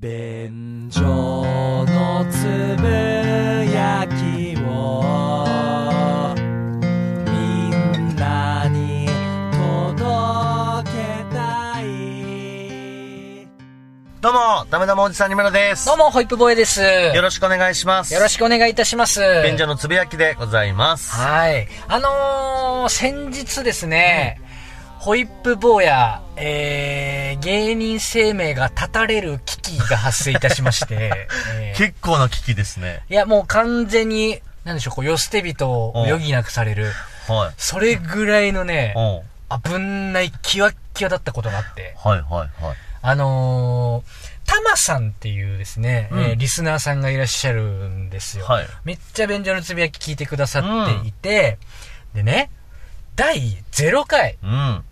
便所のつぶやきをみんなに届けたいどうも、ダメダメおじさんにむらです。どうも、ホイップボーイです。よよろしくお願いします。ろしくお願いいたします。便所のつぶやきでございます。はい。あのー、先日ですね、ホイップ坊や、えー、芸人生命が絶たれる危機が発生いたしまして、えー結構な危機ですね。いや、もう完全に、なんでしょう、こう、世捨て人を余儀なくされる、はい。それぐらいのね、危ない、キワッキワだったことがあって、はいはいはい。あのー、タマさんっていうですね、うんえーリスナーさんがいらっしゃるんですよ。はいめっちゃ便所のつぶやき聞いてくださっていて、でね、第0回、うん。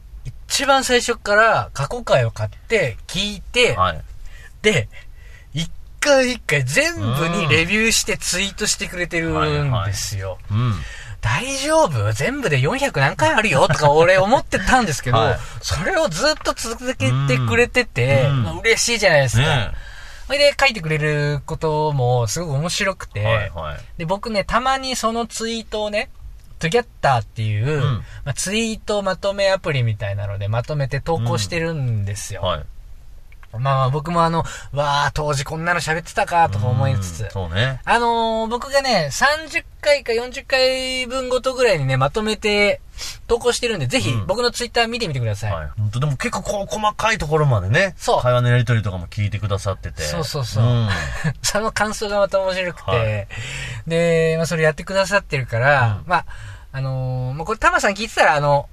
一番最初から過去回を買って、聞いて、はい。で、一回一回全部にレビューしてツイートしてくれてるんですよ。うん。大丈夫？全部で400何回あるよ？とか俺思ってたんですけど、はいそれをずっと続けてくれてて、うんまあ嬉しいじゃないですか。ねそれで書いてくれることもすごく面白くて、え。はいはい。で、僕ね、たまにそのツイートをね、トゥギャッターっていう、んまあ、ツイートまとめアプリみたいなのでまとめて投稿してるんですよ。はい。まあまあ僕もあの、わあ当時こんなの喋ってたかとか思いつつうん、そうね。あのー僕がね、30回か40回分ごとぐらいにね、まとめて投稿してるんで、ぜひうん僕のツイッター見てみてください。はい。本当でも結構こう細かいところまでね。そう会話のやりとりとかも聞いてくださってて。そうそうそううん。その感想がまた面白くて、はいで、まあそれやってくださってるから、まあ、あのーもうこれタマさん聞いてたら、あの、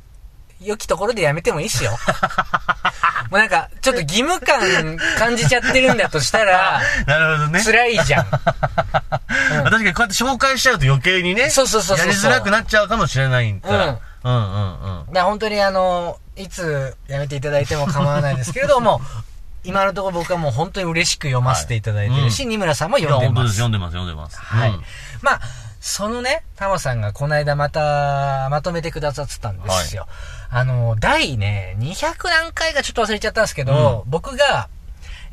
良きところでやめてもいいっすよ。もうなんか、ちょっと義務感感じちゃってるんだとしたら、なるほどね。辛いじゃ ん。確かにこうやって紹介しちゃうと余計にね。そうそうそうそうやりづらくなっちゃうかもしれないから。うんうんうんうん。だから本当にあの、いつやめていただいても構わないですけれども、今のところ僕はもう本当に嬉しく読ませていただいてるし、はい二村さんも読んでます。読んでます、読んでます。はい。うんまあ、そのね、タモさんがこの間またまとめてくださってたんですよ。あの、第ね、200何回かちょっと忘れちゃったんですけど、僕が、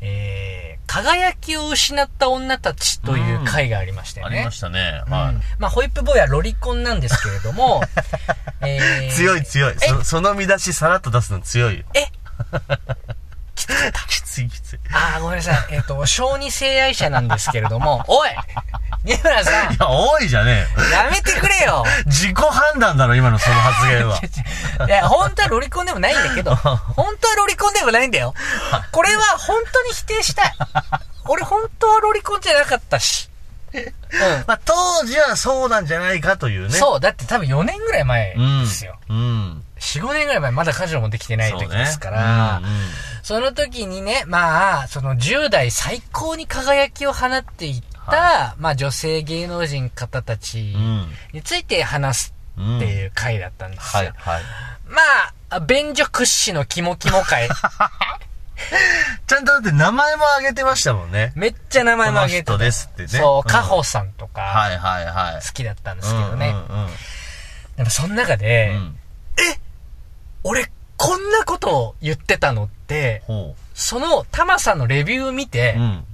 えー、輝きを失った女たちという回がありましたよね。ありましたね。うんはい。まあ、ホイップボーイはロリコンなんですけれども、えー強い強い。え？そその見出しさらっと出すの強いよ。え？きついきつい。あー、ごめんなさい。えっ、と、小児性愛者なんですけれども、おい二村さんいや、多いじゃねえよ。やめてくれよ自己判断だろ、今のその発言は。いや、本当はロリコンでもないんだけど、本当はロリコンでもないんだよ。これは本当に否定したい。俺本当はロリコンじゃなかったし。まあ、当時はそうなんじゃないかといううん。ね。そう、だって多分4年ぐらい前うん。ですよ。うん。4、5年ぐらい前、まだ彼女もできてない。時ですから、その時にね、まあ、その10代最高に輝きを放っていった、まあ女性芸能人方たちうん。について話すうん。っていう回だったんですよ。はい、はい。まあ、便所屈指のキモキモ回。ちゃんとだって名前も挙げてましたもんね。めっちゃ名前も挙げてたですってねそうう、んカホさんとか、はい、はい、はい。好きだったんですけどね。でもその中で、うん。俺、こんなことを言ってたのって、ほそのタマさんのレビューを見てう。う、ん。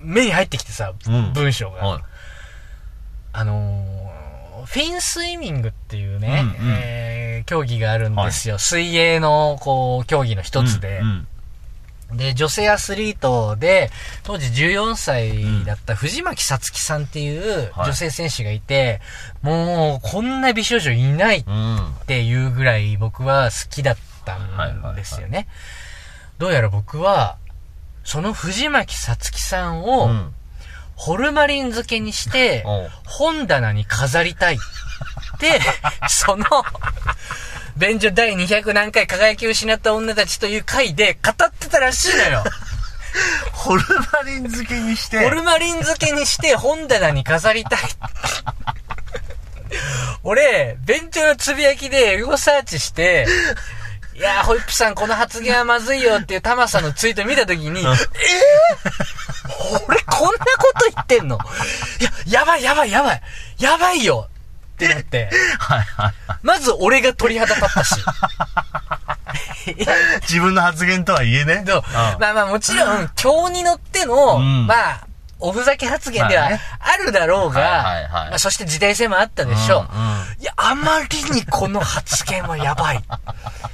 目に入ってきてさ、うん文章が。はい。あのーフィンスイミングっていうね、うんうんえー競技があるんですよ。水泳の、こう、競技の一つで。うんで、女性アスリートで、当時14歳だった藤巻さつきさんっていうはい女性選手がいて、もう、こんな美少女いないっうん。うん。ていうぐらい僕は好きだったんですよね。どうやら僕は、その藤巻さつきさんうを、ん。ホルマリン漬けにして、本棚に飾りたい。で、その、便所第200何回輝きを失った女たちという回で語ってたらしいのよ。ホルマリン漬けにして。ホルマリン漬けにして本棚に飾りたい。俺、便所のつぶやきでエゴサーチして、いやー、ホイップさんこの発言はまずいよっていうタマさんのツイート見たときに、えー、俺こんなこと言ってんの？いや、やばいやばいやばいやばいよってなって、はいはいはい。まず俺が鳥肌立ったし。自分の発言とはいえね。まあまあもちろん、今日に乗っての、うんまあ、おふざけ発言ではまあるだろうが、はいはいはいまあそして時代性もあったでしょう。うんうんいや、あまりにこの発言はやばい。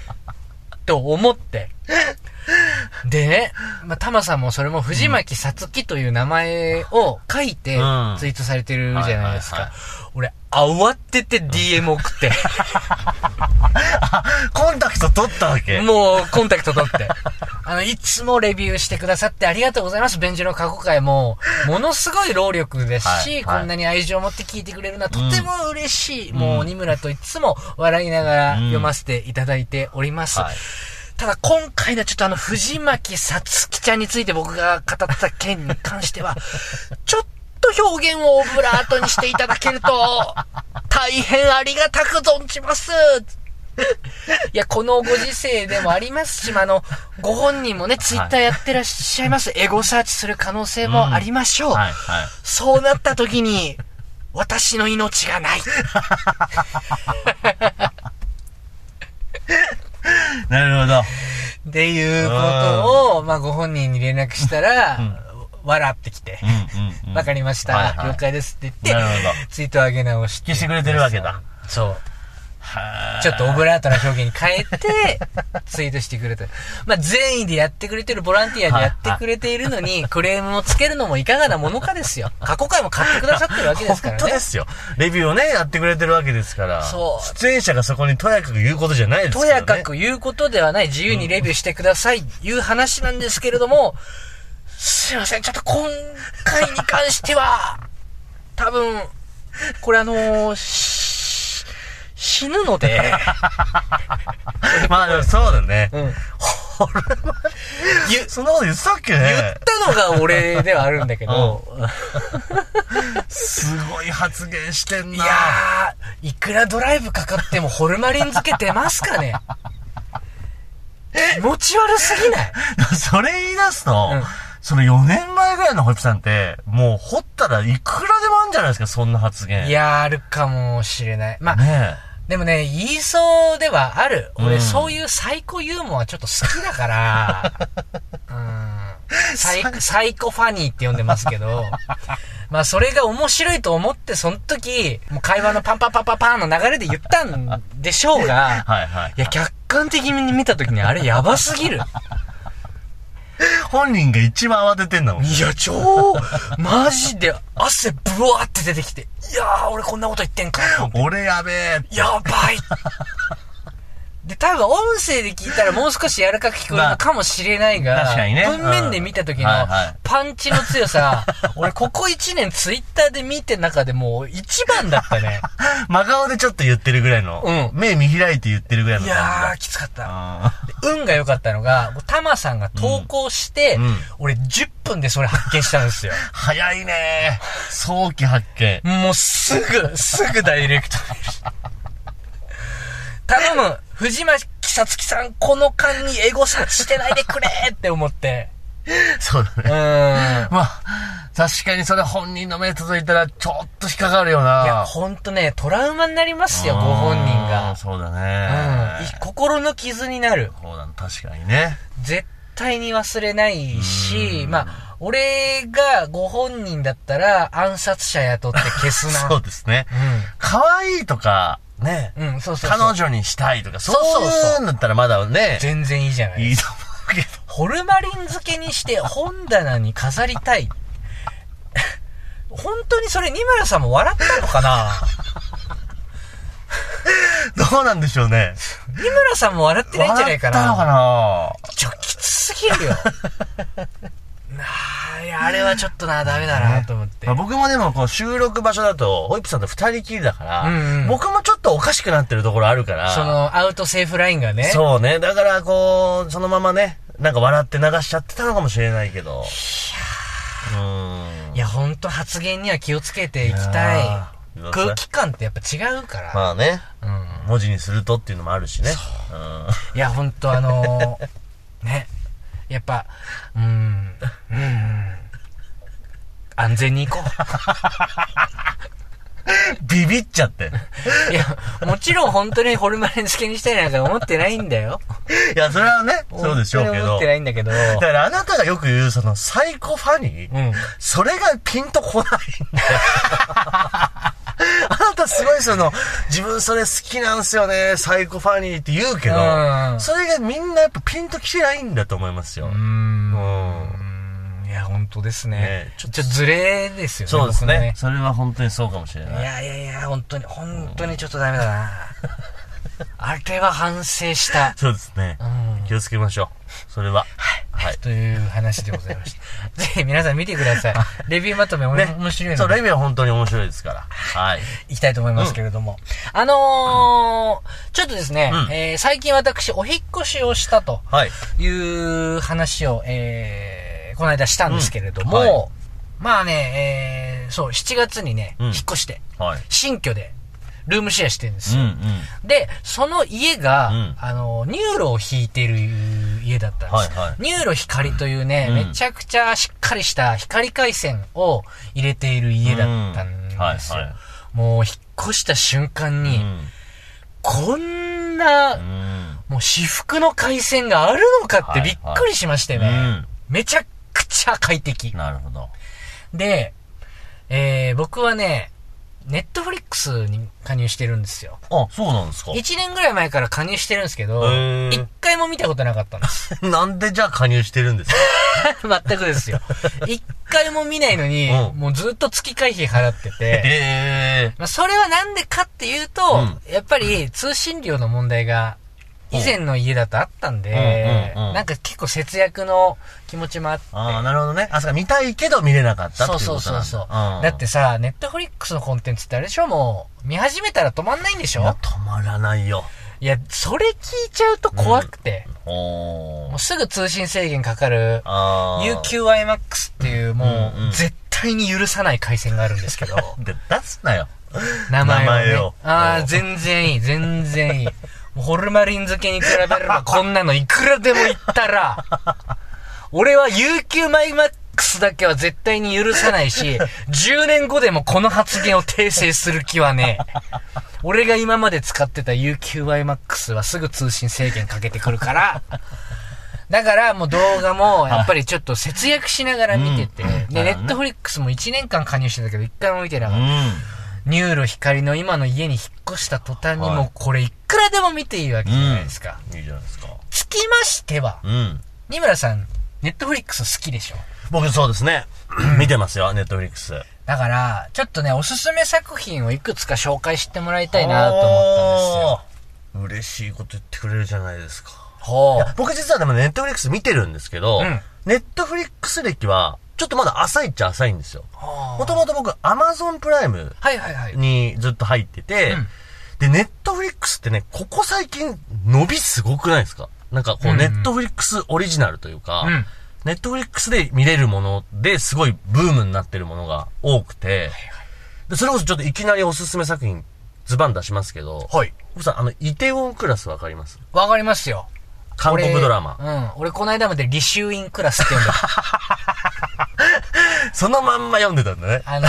と思って。でね、まあ、タマさんもそれも藤巻さつきという名前を書いてうんツイートされてるじゃないですかはいはいはい。俺、慌てて DM 送って、コンタクト取ったわけ？もうコンタクト取って。あの、いつもレビューしてくださってありがとうございます。ベンジの過去回も、ものすごい労力ですし、はいはいこんなに愛情を持って聞いてくれるのはとても嬉しい。もう、二村といつも笑いながら読ませていただいております。はいただ今回のちょっとあの、藤巻さつきちゃんについて僕が語った件に関しては、ちょっと表現をオブラートにしていただけると、大変ありがたく存じます。いや、このご時世でもありますし、まあ、あの、ご本人もね、ツイッターやってらっしゃいます。エゴサーチする可能性もありましょう。はい、はい。そうなった時に、私の命がない。なるほど。っていうことを、まあ、ご本人に連絡したら、笑ってきてう、んうん、うん。わかりました、はいはい了解ですって言ってなるほど、ツイート上げ直して。消してくれてるわけだ。そう。はちょっとオブラートな表現に変えて、ツイートしてくれた。まあ、善意でやってくれてる、ボランティアでやってくれているのに、クレームをつけるのもいかがなものかですよ。過去回も買ってくださってるわけですからね。本当ですよ。レビューをね、やってくれてるわけですから。そう出演者がそこにとやかく言うことじゃないですからね。とやかく言うことではない、自由にレビューしてください、いう話なんですけれども、すいません、ちょっと今回に関しては、多分、これあのーし死ぬので、まあでもそうだね。うん。言そんなこと言ってたっけ言ねったのが俺ではあるんだけど、すごい発言してんな。いやー、いくらドライブかかってもホルマリン漬け出ますかね？気持ち悪すぎない？それ言い出すと、うんその4年前ぐらいのホイップさんって、もう掘ったらいくらでもあるんじゃないですか、そんな発言。いやー、あるかもしれない。まあ、ねでもね、言いそうではある。俺、うんそういうサイコユーモアちょっと好きだから、うん。サイサイコファニーって呼んでますけど、まあそれが面白いと思って、その時、もう会話のパンパンパンパンパンの流れで言ったんでしょうが、はいはい。いや、客観的に見た時にあれやばすぎる。本人が一番慌ててんだもん。いや、超、マジで汗ブワーって出てきて、いやー、俺こんなこと言ってんか。俺やべえ。やばいで、多分音声で聞いたらもう少し柔らかく聞こえるのかもしれないが、まあ確かにね文面で見た時のはいパンチの強さ、俺ここ1年ツイッターで見て中でもう一番だったね。真顔でちょっと言ってるぐらいの、うん目見開いて言ってるぐらいのい感じだ。やー、きつかった。運が良かったのが、タマさんが投稿して、うんうん俺10分でそれ発見したんですよ。ー 早いね早期発見。もうすぐ、すぐダイレクト頼む藤巻さつきさん、この間にエゴサしてないでくれって思って。う そうだね。ーん。まあ、確かにそれ本人の目届いたらちょっと引っかかるよな。いや、ほんとね、トラウマになりますよ、ご本人が。そうだうん。心の傷になる。そうだね、確かにね。絶対に忘れないし、うんまあ、俺がご本人だったら暗殺者雇って消すな。そうですね。可愛いとか、ね。うん。うん、そうそうそう。彼女にしたいとか、そうそうそうそういうんだったらまだね、全然いいじゃないいいと思うけど。ホルマリン漬けにして本棚に飾りたい。本当にそれ、二村さんも笑ったのかな？どうなんでしょうね。二村さんも笑ってないんじゃないかな笑ったのかなちょ、きつすぎるよ。なあ、いや、あれはちょっとな、ダメだなと思って。まあ、僕もでもこう収録場所だと、ホイップさんと二人きりだから、うんうん僕もちょっとおかしくなってるところあるから、その、アウトセーフラインがね。そうね。だからこう、そのままね、なんか笑って流しちゃってたのかもしれないけど。うーん。いや、ほんと発言には気をつけていきたい空気感ってやっぱ違うから。まあね、うん。文字にするとっていうのもあるしね。うん。いや、ほんとあのー ね。やっぱ、うーん、うん。安全に行こう。ビビっちゃって。いや、もちろん本当にホルマリン漬けにしたいなんか思ってないんだよ。いや、それはね、そうでしょうけど思って。ないんだけど。だからあなたがよく言う、その、サイコファニー、うんそれがピンとこないんだよ。あなたすごいその、自分それ好きなんすよね、サイコファニーって言うけどうん、それがみんなやっぱピンときてないんだと思いますよ。うーん。うんいや、本当ですね。ねちょっとずれですよね。そうです僕のね。それは本当にそうかもしれいない。やいやいや、本当に、本当にちょっとダメだな。あれは反省した。そうですね。うん気をつけましょう。それは。はい。という話でございました。ぜひ皆さん見てください。レビューまとめ、面白いそう、レビューは本当に面白いですから。はい。いきたいと思いますけれども。あのー、ちょっとですね、最近私、お引っ越しをしたとはい。いう話を、えー、この間したんですけれども、まあね、えー、そう、7月にね、うん引っ越して、はい。新居で、ルームシェアしてるんですよ。うんうん。で、その家が、うんあの、 NURO を引いてる家だったんですよ。はいはい NURO 光というね、うんめちゃくちゃしっかりした光回線を入れている家だったんですよ。うんはいはいもう、引っ越した瞬間に、うんこんな、うん。もう私服の回線があるのかってびっくりしましてね。はいはいうんめちゃくちゃ快適。なるほど。で、えー、僕はね、ネットフリックスに加入してるんですよ。あ、そうなんですか1年ぐらい前から加入してるんですけど、一回も見たことなかったんです。なんでじゃあ加入してるんですか 全くですよ。一回も見ないのに、うんもうずっと月会費払ってて。まあ、それはなんでかっていうと、やっぱり通信料の問題が以前の家だとあったんで、うんうんうんなんか結構節約の気持ちもあって、ああ、なるほどね。あ、そうか、見たいけど見れなかったってそいううことそう。そうそう。だってさ、ネットフリックスのコンテンツってあれでしょ？もう、見始めたら止まんないんでしいや、ょ止まらないよ。いや、それ聞いちゃうと怖くて、おもーうすぐ通信制限かかる、あー UQIMAX っていうもうんうんう、絶対に許さない回線があるんですけど、で、出すなよ。名前を、ね。名前をああ、全然いい、全然いい。ホルマリン漬けに比べればこんなのいくらでも言ったら、俺は UQ マイマックスだけは絶対に許さないし、10年後でもこの発言を訂正する気はねえ。俺が今まで使ってた UQYMAX はすぐ通信制限かけてくるから、だからもう動画もやっぱりちょっと節約しながら見てて、うん。で、ネットフリックスも1年間加入してたけど一回も見てなかった。ん。 NURO 光の今の家に引っ越した途端にはいもうこれいくらでも見ていいわけじゃないですか。いいじゃないですか。つきましては、うん。二村さん、ネットフリックス好きでしょ？僕そうですね。見てますよ、ネットフリックス。だから、ちょっとね、おすすめ作品をいくつか紹介してもらいたいなと思ったんですよ。嬉しいこと言ってくれるじゃないですか。ほう。僕実はでもネットフリックス見てるんですけど、うんネットフリックス歴は、ちょっとまだ浅いっちゃ浅いんですよ。もともと僕、アマゾンプライム。にずっと入ってて、うんで、ネットフリックスってね、ここ最近伸びすごくないですか？なんかこう、うんネットフリックスオリジナルというか、うんネットフリックスで見れるものですごいブームになってるものが多くて、で、それこそちょっといきなりおすすめ作品ズバン出しますけど、はい。僕さん、あの、イテウォンクラスわかります？わかりますよ。韓国ドラマ。俺うん。俺この間までリシューインクラスって呼んでた。そのまんま読んでたんだね。あの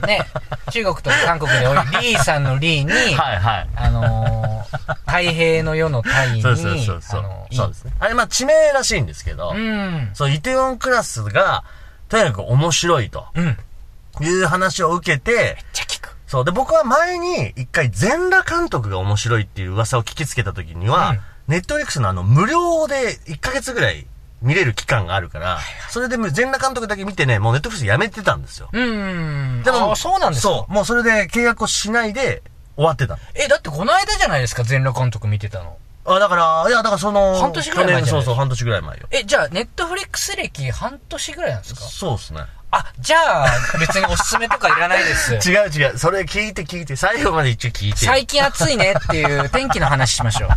ー、ね、中国と韓国で多いリーさんのリーに、はいはい。あのー、太平の世の太に、そうそうそうそう。あのそうですね。あれ、まあ、地名らしいんですけど、うん。そう、イテウォンクラスが、とにかく面白いとうん。めっいう話を受けて、ちゃ聞く。そう。で、僕は前に一回全裸監督が面白いっていう噂を聞きつけた時には、うんネットフリックスのあの、無料で1ヶ月ぐらい見れる期間があるから、それでもう全裸監督だけ見てね、もうネットフリックスやめてたんですよ。うん。でも、あそうなんですか？そう。もうそれで契約をしないで終わってたの。え、だってこの間じゃないですか、全裸監督見てたの。あ、だから、いや、だからその、半年ぐらい前そうそう、半年ぐらい前よ。え、じゃあ、ネットフリックス歴半年ぐらいなんですか？そうですね。あ、じゃあ、別におすすめとかいらないです。違う違う。それ聞いて聞いて、最後まで一応聞いて。最近暑いねっていう天気の話しましょう。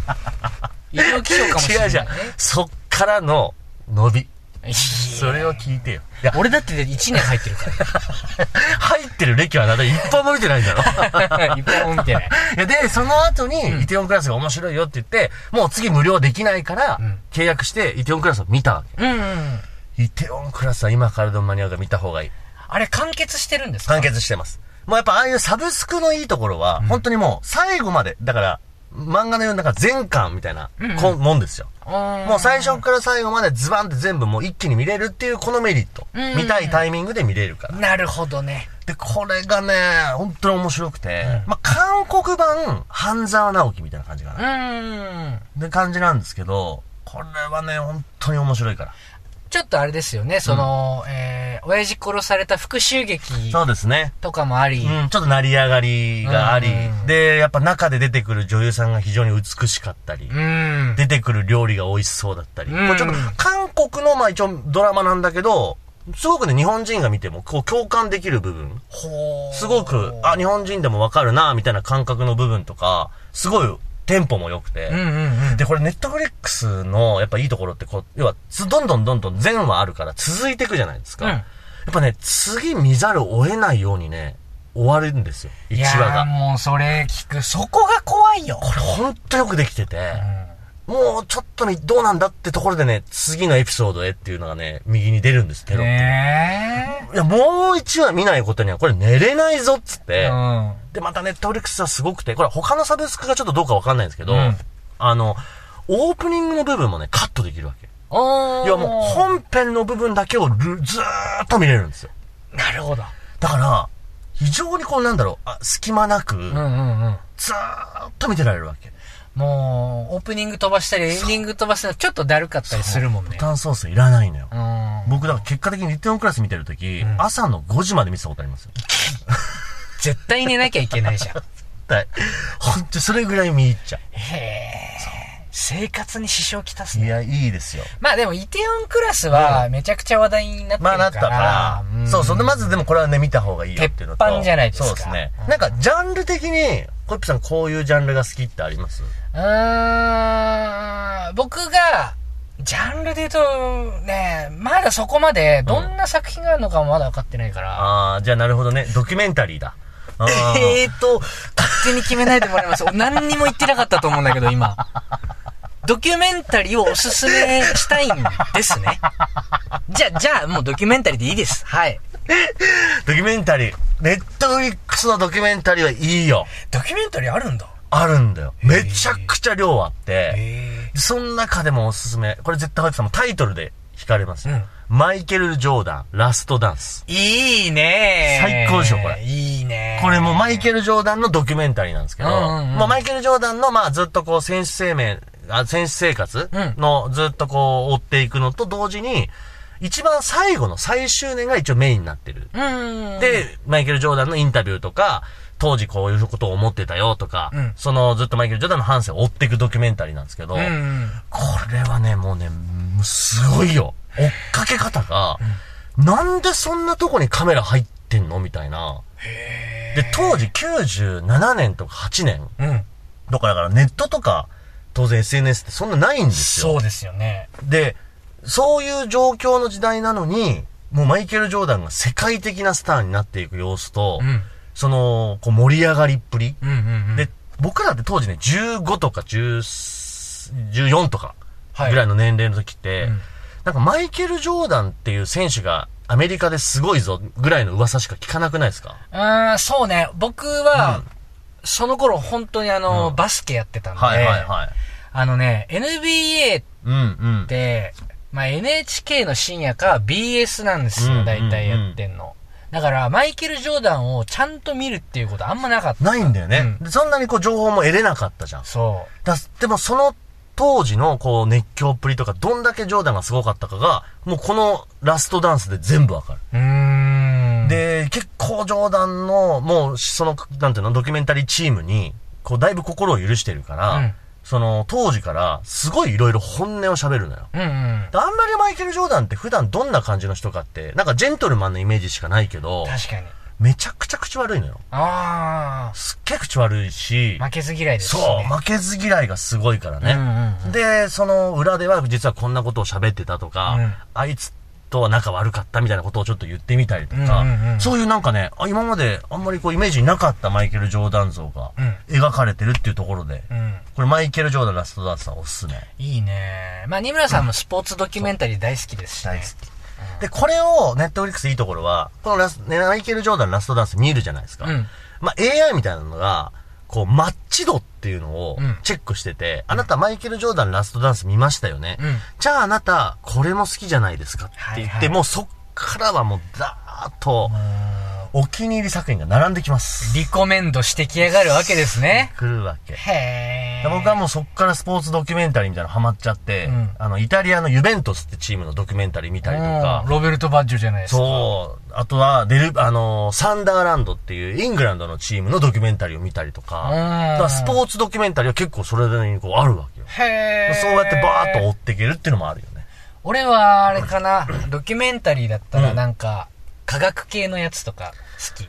医療気象かもしれない、ね。違うじゃん。そっからの伸び。それを聞いてよ。いや、俺だって1年入ってるか 入ってる歴はなんだ一本も見てないんだろ。ら。一本も見てない。いや、で、その後に、イテウォンクラスが面白いよって言って、もう次無料できないからん、契約して、イテウォンクラスを見たわうんうん。け。イテウォンクラスは今からでも間に合うから見た方がいい。あれ完結してるんですか？完結してます。もうやっぱああいうサブスクのいいところは、本当にもう最後まで、だから、漫画のようになんか全巻みたいな、うんうんこんもんですよ。ももう最初から最後までズバンって全部もう一気に見れるっていうこのメリット。うんうん見たいタイミングで見れるから。なるほどね。で、これがね、本当に面白くて、まあ、韓国版、半沢直樹みたいな感じかうな。ーん。で、感じなんですけど、これはね、本当に面白いから。ちょっとあれですよね、その、えー、親父殺された復讐劇そうですね。とかもあり、うん、ちょっと成り上がりがあり、うんで、やっぱ中で出てくる女優さんが非常に美しかったり、うん。出てくる料理が美味しそうだったり、うん。これちょっと韓国のまあ一応ドラマなんだけど、すごくね、日本人が見てもこう共感できる部分、すごく、あ、日本人でもわかるな、みたいな感覚の部分とか、すごいテンポも良くて、うんうんうん。で、これネットフリックスのやっぱいいところってこう、要は、つどんどんどんどん前話あるから続いていくじゃないですか。うんやっぱね、次見ざるを得ないようにね、終わるんですよ。1いやー話が。もうそれ聞く。そこが怖いよ。これほんとよくできてて、うんもうちょっとみどうなんだってところでね、次のエピソードへっていうのがね、右に出るんです、テロップで。ねいや、もう1話見ないことにはこれ寝れないぞっつって、え。うん。で、またネットフリックスはすごくて、これ他のサブスクがちょっとどうかわかんないんですけど、うんあの、オープニングの部分もね、カットできるわけ。いやもう本編の部分だけをルずーっと見れるんですよ。なるほど。だから、非常にこうなんだろう、あ隙間なく、うんうんうん。ずーっと見てられるわけ。もう、オープニング飛ばしたり、エンディング飛ばしたり、ちょっとだるかったりするもんねボ。タン操作いらないのよ。うん。僕、だから結果的にリテオンクラス見てるとき、ん朝の5時まで見てたことありますよ。絶対寝なきゃいけないじゃん。はい。ほんと、それぐらい見入っちゃへえ。生活に支障きたすう。いね。や、いいですよ。まあでも、イテオンクラスは、めちゃくちゃ話題になってるから。まあなったから、んそうそう。で、まずでもこれはね、見た方がいいよっていうのと。鉄板じゃないですかそうですね。なんか、ジャンル的に、コッピさんこういうジャンルが好きってあります？うーん、僕が、ジャンルで言うと、ね、まだそこまで、どんな作品があるのかもまだ分かってないから。ああ、じゃあなるほどね。ドキュメンタリーだ。あーえーと、勝手に決めないでもらいます。何にも言ってなかったと思うんだけど、今。ドキュメンタリーをおすすめしたいんですね。じゃあ、じゃあ、もうドキュメンタリーでいいです。はい。ドキュメンタリー。ネットフリックスのドキュメンタリーはいいよ。ドキュメンタリーあるんだ。あるんだよ。めちゃくちゃ量あって。その中でもおすすめ。これ絶対ホイップさんもタイトルで惹かれますよ。うんマイケル・ジョーダン、ラストダンス。いいね最高でしょこれいいねこれもうマイケル・ジョーダンのドキュメンタリーなんですけど、うんうんうんまあマイケル・ジョーダンのまあずっとこう選手生命、あ選手生活のずっとこう追っていくのと同時に、一番最後の最終年が一応メインになってる。うん。、で、マイケル・ジョーダンのインタビューとか、当時こういうことを思ってたよとか、うんそのずっとマイケル・ジョーダンの半生を追っていくドキュメンタリーなんですけど、うん。これはね、もうね、もうすごいよ。追っかけ方が、なんでそんなとこにカメラ入ってんのみたいな。で、当時97年とか8年うん。とかだからネットとか、当然 SNS ってそんなないんですよ。そうですよね。で、そういう状況の時代なのに、もうマイケル・ジョーダンが世界的なスターになっていく様子と、うん。その、こう盛り上がりっぷり。うんうんうん。で、僕らって当時ね、15とか10 14とかはいぐらいの年齢の時って、うんなんかマイケル・ジョーダンっていう選手がアメリカですごいぞぐらいの噂しか聞かなくないですか？うーん、そうね。僕は、うんその頃本当にあの、うんバスケやってたんで、はいはいはい。あのね、NBA っうんうん。て、まあ、NHK の深夜か BS なんですよ、うん大体やってんの。だから、マイケル・ジョーダンをちゃんと見るっていうことあんまなかった。ないんだよね、うんで。そんなにこう情報も得れなかったじゃん。そだでもその当時のこう熱狂っぷりとか、どんだけジョーダンがすごかったかが、もうこのラストダンスで全部わかる。う。ん。、で、結構ジョーダンの、もう、その、なんていうの、ドキュメンタリーチームに、こう、だいぶ心を許してるから、うんその、当時から、すごいいろいろ本音を喋るのよ。うんうん。であんまりマイケル・ジョーダンって普段どんな感じの人かって、なんかジェントルマンのイメージしかないけど、確かに。めちゃくちゃ口悪いのよ。あすっげえ口悪いしあ、、負けず嫌いですしそう、ね。負けず嫌いがすごいからね。うんうんうんで、その裏では実はこんなことを喋ってたとか、うんあいつとは仲悪かったみたいなことをちょっと言ってみたりとか、うんうんうんそういうなんかね、あ今まであんまりこうイメージになかったマイケル・ジョーダン像がうん描かれてるっていうところで、うん。これマイケル・ジョーダンラストダンスはおすすめ。いいね。まあ、二村さんもスポーツドキュメンタリー大好きですし、ね。大好き。で、これをネットフリックスいいところは、このラス、ね、マイケル・ジョーダンラストダンス見るじゃないですか。うんまあ、AI みたいなのが、こう、マッチ度っていうのをうん。チェックしてて、あなたマイケル・ジョーダンラストダンス見ましたよね。うん。じゃああなた、これも好きじゃないですかって言って、はいはい。もうそっからはもう、ザーッと、お気に入り作品が並んできます。リコメンドしてきやがるわけですね。来るわけ。へ僕はもうそっからスポーツドキュメンタリーみたいなのハマっちゃって、うんあの、イタリアのユベントスってチームのドキュメンタリー見たりとかうん、ロベルト・バッジョじゃないですか。そう、あとは、デル、あのーサンダーランドっていうイングランドのチームのドキュメンタリーを見たりとか、だからスポーツドキュメンタリーは結構それなりにこうあるわけよ。へー。そうやってバーッと追っていけるっていうのもあるよね。俺は、あれかな、ドキュメンタリーだったらうんなんか、科学系のやつとか好き。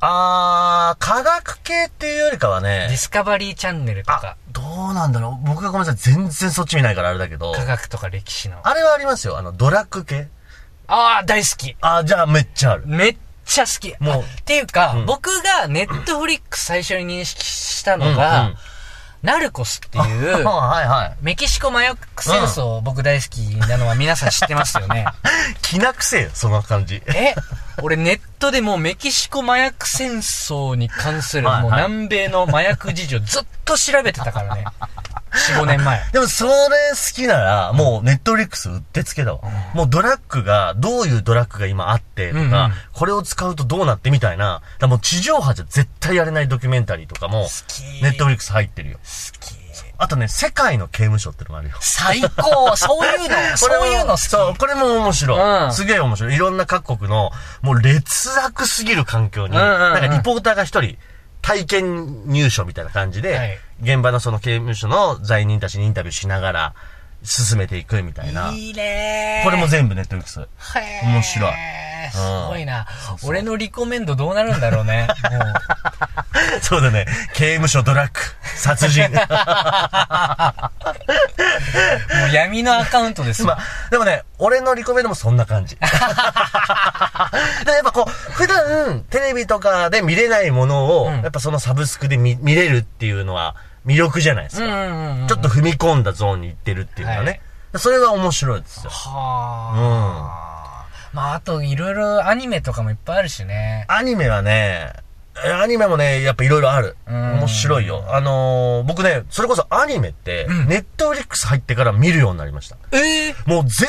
あー、科学系っていうよりかはディね、スカバリーチャンネルとあか、、どうなんだろう。僕がごめんなさい、全然そっち見ないからあれだけど、科学とか歴史の。あれはありますよ。あの、ドラッグ系ああ、大好き。あー、じゃあめっちゃある。めっちゃ好き。もうあっていうか、うん僕がネットフリックス最初に認識したのうんが、うんナルコスっていう、はいはい。メキシコ麻薬戦争、僕大好きなのは皆さん知ってますよね。気なくせえよ、その感じ。え？俺ネットでもうメキシコ麻薬戦争に関するもう南米の麻薬事情ずっと調べてたからね。4、5年前。でもそれ好きなら、もうネットフリックスうってつけだわ。もうドラッグが、どういうドラッグが今あってとか、うんうんこれを使うとどうなってみたいな、だもう地上波じゃ絶対やれないドキュメンタリーとかも、きネットフリックス入ってるよ。好き。あとね、世界の刑務所ってのもあるよ。最高 そういうの、そういうの好き。そう、これも面白い。うんすげえ面白い。いろんな各国の、もう劣悪すぎる環境に、うんうんうんなんかリポーターが一人、体験入所みたいな感じで、はい。現場のその刑務所の罪人たちにインタビューしながら、進めていくみたいな。いいねーこれも全部ネットフリックス。へー面白いすごいな。俺のリコメンドどうなるんだろうね。もう そうだね。刑務所ドラッグ、殺人。もう闇のアカウントですまわ。あ、でもね、俺のリコメンドもそんな感じ。で、やっぱこう、普段テレビとかで見れないものを、うんやっぱそのサブスクで見見れるっていうのは魅力じゃないですか。うんうんうん。ちょっと踏み込んだゾーンに行ってるっていうのはね。それは面白いですよ。はあ。まあ、あと、いろいろアニメとかもいっぱいあるしね。アニメはね、えアニメもね、やっぱいろいろある。うん面白いよ。あのー僕ね、それこそアニメって、うんネットフリックス入ってから見るようになりました。ええもう全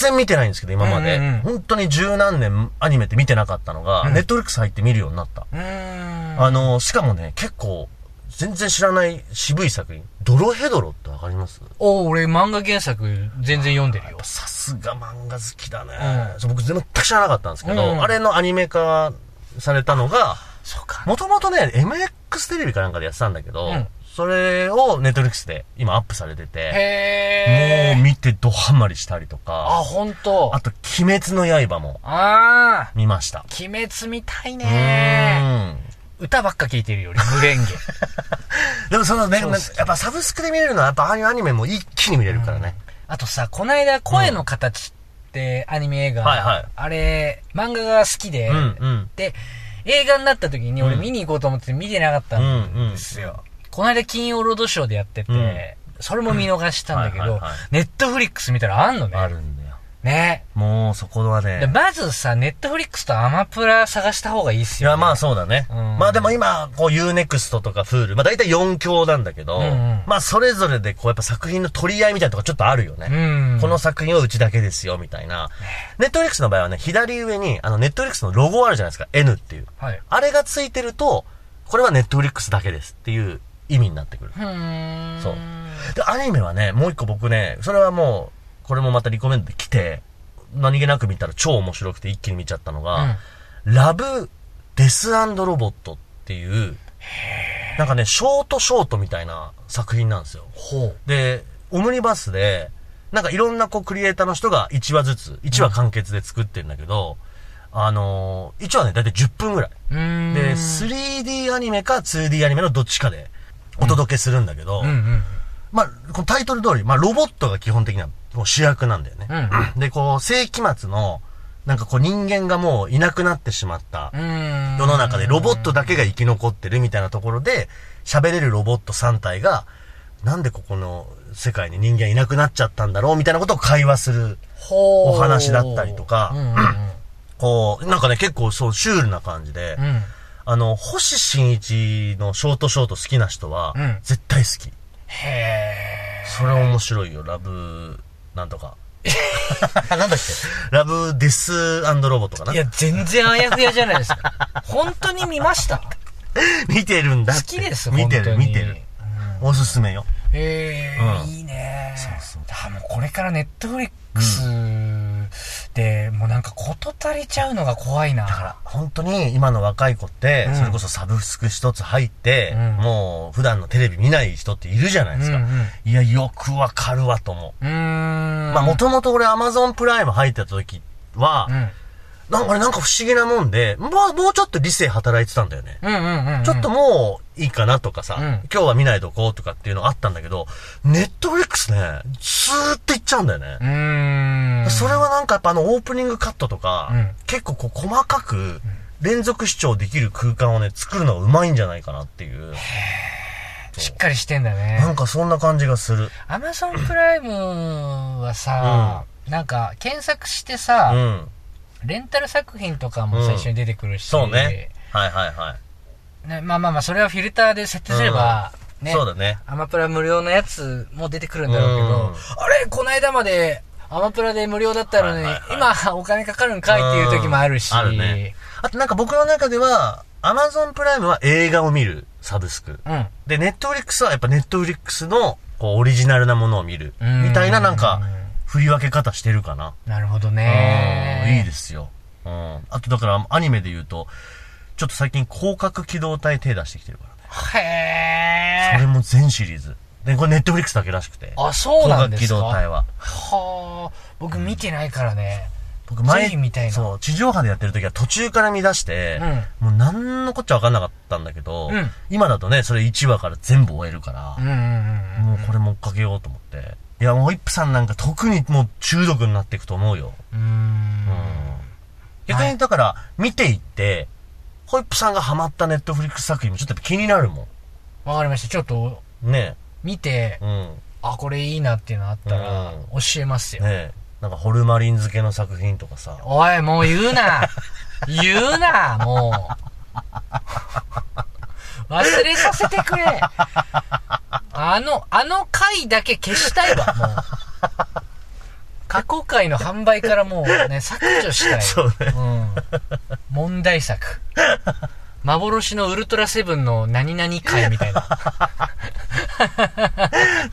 然見てないんですけど、今まで。うんうんうん本当に十何年アニメって見てなかったのが、うんネットフリックス入って見るようになった。あのーしかもね、結構、全然知らない渋い作品。ドロヘドロってわかります？お俺漫画原作全然読んでるよ。さすが漫画好きだね。うん僕全く知らなかったんですけど、うんあれのアニメ化されたのが、そうか。もともとね、MX テレビかなんかでやってたんだけど、うんそれをネットフリックスで今アップされてて。もう見てドハマりしたりとあ、か、ほんと。あと、鬼滅の刃もあ見ました。ー。鬼滅見たいうねーん。歌ばっか聴いてるより、無レンゲ。でもそのね、やっぱサブスクで見れるのはやっぱああいうアニメも一気に見れるからね。あとさ、こないだ声の形ってアニメ映画、はいはいあれ、漫画が好きで、うんうん。で、映画になった時に俺うん見に行こうと思って見てなかったんですよ。この間金曜ロードショーでやってて、うんそれも見逃したんだけどネットフリックス見たらあんのね。あるん。ね。もうそこはでね。まずさ、ネットフリックスとアマプラ探した方がいいっすよ、いや、まあそうだね。うんまあでも今、こう Unext とか Hulu、まあ大体4強なんだけど、うんうんまあそれぞれでこうやっぱ作品の取り合いみたいなとこちょっとあるよね。うん。この作品はうちだけですよ、みたいな。ネットフリックスの場合はね、左上に、あの、ネットフリックスのロゴあるじゃないですか。N っていう。はい。あれがついてると、これはネットフリックスだけですっていう意味になってくる。うーん。そうで、アニメはね、もう一個僕ね、それはもう、これもまたリコメンドで来て、何気なく見たら超面白くて一気に見ちゃったのが、ラブ・デスロボットっていう、なんかね、ショートショートみたいな作品なんですよ。で、オムニバスで、なんかいろんなこうクリエイターの人が1話ずつ、1話完結で作ってるんだけど、あのー、1話ね、だいたい10分ぐらい。で、3D アニメか 2D アニメのどっちかでお届けするんだけど、うんうん。まあ、このタイトル通り、まあ、ロボットが基本的にはもう主役なんだよね。うん で、こう、世紀末の、なんかこう人間がもういなくなってしまった。世の中でロボットだけが生き残ってるみたいなところで、喋れるロボット3体が、なんでここの世界に人間いなくなっちゃったんだろうみたいなことを会話する、お話だったりとかうんうんうん。こう、なんかね、結構そう、シュールな感じで、うん。あの、星新一のショートショート好きな人はうん、絶対好き。へそれ面白いよ、ラブ、なんとか。なんだっけ？ラブデスロボットかー。な？いや、全然あやふやじゃないですか。本当に見ました？見てるんだっ好て。きです、見てる、本当に見てる。おすすめよ。へえ、うんいいね。そうそうあ、もうこれからネットフリックスで、もうなんか事足りちゃうのが怖いな。だから、本当に今の若い子って、うんそれこそサブスク一つ入って、うんもう普段のテレビ見ない人っているじゃないですか。うんうんいや、よくわかるわと思う。う。まあ、もともと俺アマゾンプライム入ってた時は、うん。なんか俺なんか不思議なもんで、もう、もうちょっと理性働いてたんだよね。うんうんうんうん。ちょっともういいかなとかさ、うん今日は見ないとこうとかっていうのあったんだけど、ネットフリックスね、スーッといっちゃうんだよねう。ーん。それはなんかやっぱあのオープニングカットとか、うん結構こう細かく連続視聴できる空間をね、作るのがうまいんじゃないかなっていう。しっかりしてんだなね。んかそんな感じがする。アマゾンプライムはさ、なんか検索してさ、うん。レンタル作品とかも最初に出てくるし、そうね。はいはいはい。ねまあまあまあ、それはフィルターで設定すれば、ね、そうだね。アマプラ無料のやつも出てくるんだろうけど、うんあれこの間までアマプラで無料だったのに、はいはいはい今お金かかるんかいっていう時もあるし。うんあるね。あとなんか僕の中では、アマゾンプライムは映画を見るサブスク。うん。で、ネットフリックスはやっぱネットフリックスのこうオリジナルなものを見る。うんみたいななんか、振り分け方してるかな。なるほどうんね。いいですよ。うん。あとだからアニメで言うと、ちょっと最近広角機動隊手出してきてるからね。へー。それも全シリーズ。で、これネットフリックスだけらしくて。あ、そうなんですか？広角機動隊は。はあ、僕見てないからね。僕ぜひ見たいなそう、地上波でやってる時は途中から見出して、もう何のこっちゃわかんなかったんだけど、うん今だとね、それ1話から全部終えるからうん、うんうん。もうこれも追っかけようと思って。いや、もうホイップさんなんか特にもう中毒になっていくと思うよ。うーん。うん。逆にだから、見ていって、ホイップさんがハマったネットフリックス作品もちょっと気になるもわかりました。ちょっと、ん。ね見て、うん。あ、これいいなっていうのあったら、うん教えますよ。ねなんかホルマリン漬けの作品とかさ。おい、もう言うな 言うなもう。忘れさせてくれ。あの、あの回だけ消したいわ、もう。過去回の販売からもうね、削除したい。そうね。うん。問題作。幻のウルトラセブンの何々回みたいな。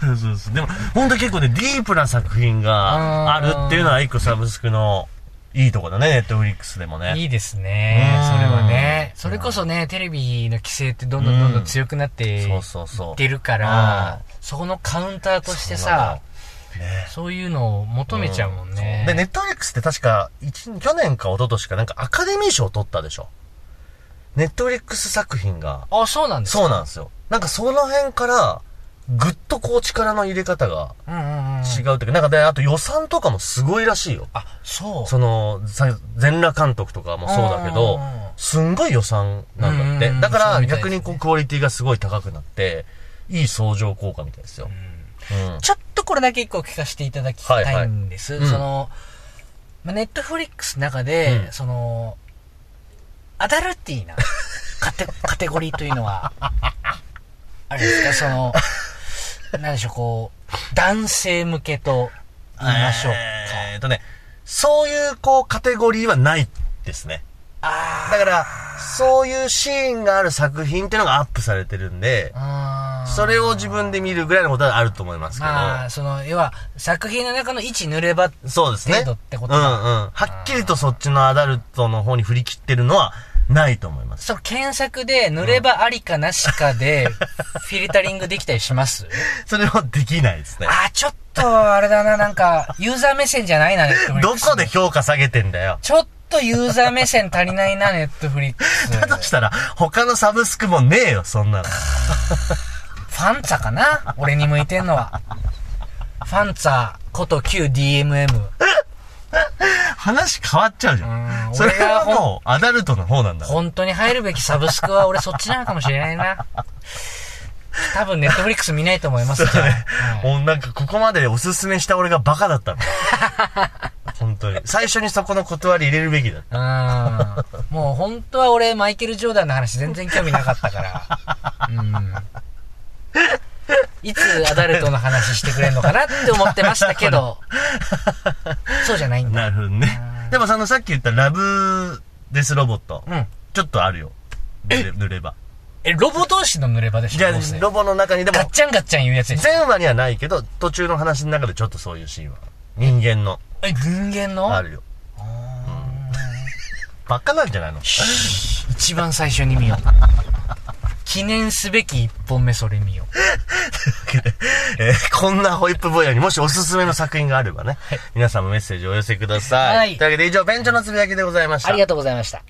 そうそうそう。でも、ほんと結構ね、ディープな作品があるっていうのは一個サブスクのいいとこだね、ネットフリックスでもね。いいですね。うんそれはね。それこそね、テレビの規制ってどんどんどんどん強くなってそうそうそう。ってるから、そこのカウンターとしてさ、ねそういうのを求めちゃうもんね。で、ネットフリックスって確か、一去年か一昨年かなんかアカデミー賞を取ったでしょ？ネットフリックス作品が。あ、そうなんですか？そうなんですよ。なんかその辺から、ぐっとこう力の入れ方が。違うっていうか、なんかね、あと予算とかもすごいらしいよ。あ、そう。その、さ全裸監督とかもそうだけどすんごい予算なんだって。だから逆にこうクオリティがすごい高くなって、いい相乗効果みたいですよ。うん。ちょっとこれだけ一個聞かせていただきたいんです。はいはいうんその、まあ、ネットフリックスの中で、うんその、アダルティーなカテ カテゴリーというのは、あれですか、その、なんでしょう、こう、男性向けと言いましょうか。えーっとね、そういうこうカテゴリーはないですね。あだから、そういうシーンがある作品っていうのがアップされてるんで、それを自分で見るぐらいのことはあると思いますけど。まあ、その、要は、作品の中の1塗れば、そうですね。ってことだうんうん。はっきりとそっちのアダルトの方に振り切ってるのはないと思います。その検索で塗ればありかなしかで、フィルタリングできたりします？それはできないですね。あー、ちょっと、あれだな、なんか、ユーザー目線じゃないな、ネットフリッど。こで評価下げてんだよ。ちょっとユーザー目線足りないな、ネットフリックス。だとしたら、他のサブスクもねえよ、そんなの。ファンツァかな？俺に向いてんのは。ファンツァこと旧 DMM。話変わっちゃうじゃうんん。それはもう、アダルトの方なんだ。本当に入るべきサブスクは俺そっちなのかもしれないな。多分ネットフリックス見ないと思いますねはいもうなんかここまでおすすめした俺がバカだったの。本当に。最初にそこの断り入れるべきだった。うん。もう本当は俺、マイケル・ジョーダンの話全然興味なかったから。うん。いつアダルトの話してくれんのかなって思ってましたけど、そうじゃないんだ。なるほどね。でもそのさっき言ったラブデスロボット。うん。ちょっとあるよ。塗れば。え、ロボ同士の濡れ場でしょじゃあロボの中にでもガッ、チャンガッチャン言うやつでしょ全話にはないけど、途中の話の中でちょっとそういうシーンは。人間の、え、人間の？あるよ。バカなんじゃないの？一番最初に見よう。記念すべき一本目それ見よう。というわけで、えー、こんなホイップ坊やにもしおすすめの作品があればね、はい、皆さんもメッセージをお寄せください。はい、というわけで以上、ベンチョのつぶやきでございました。ありがとうございました。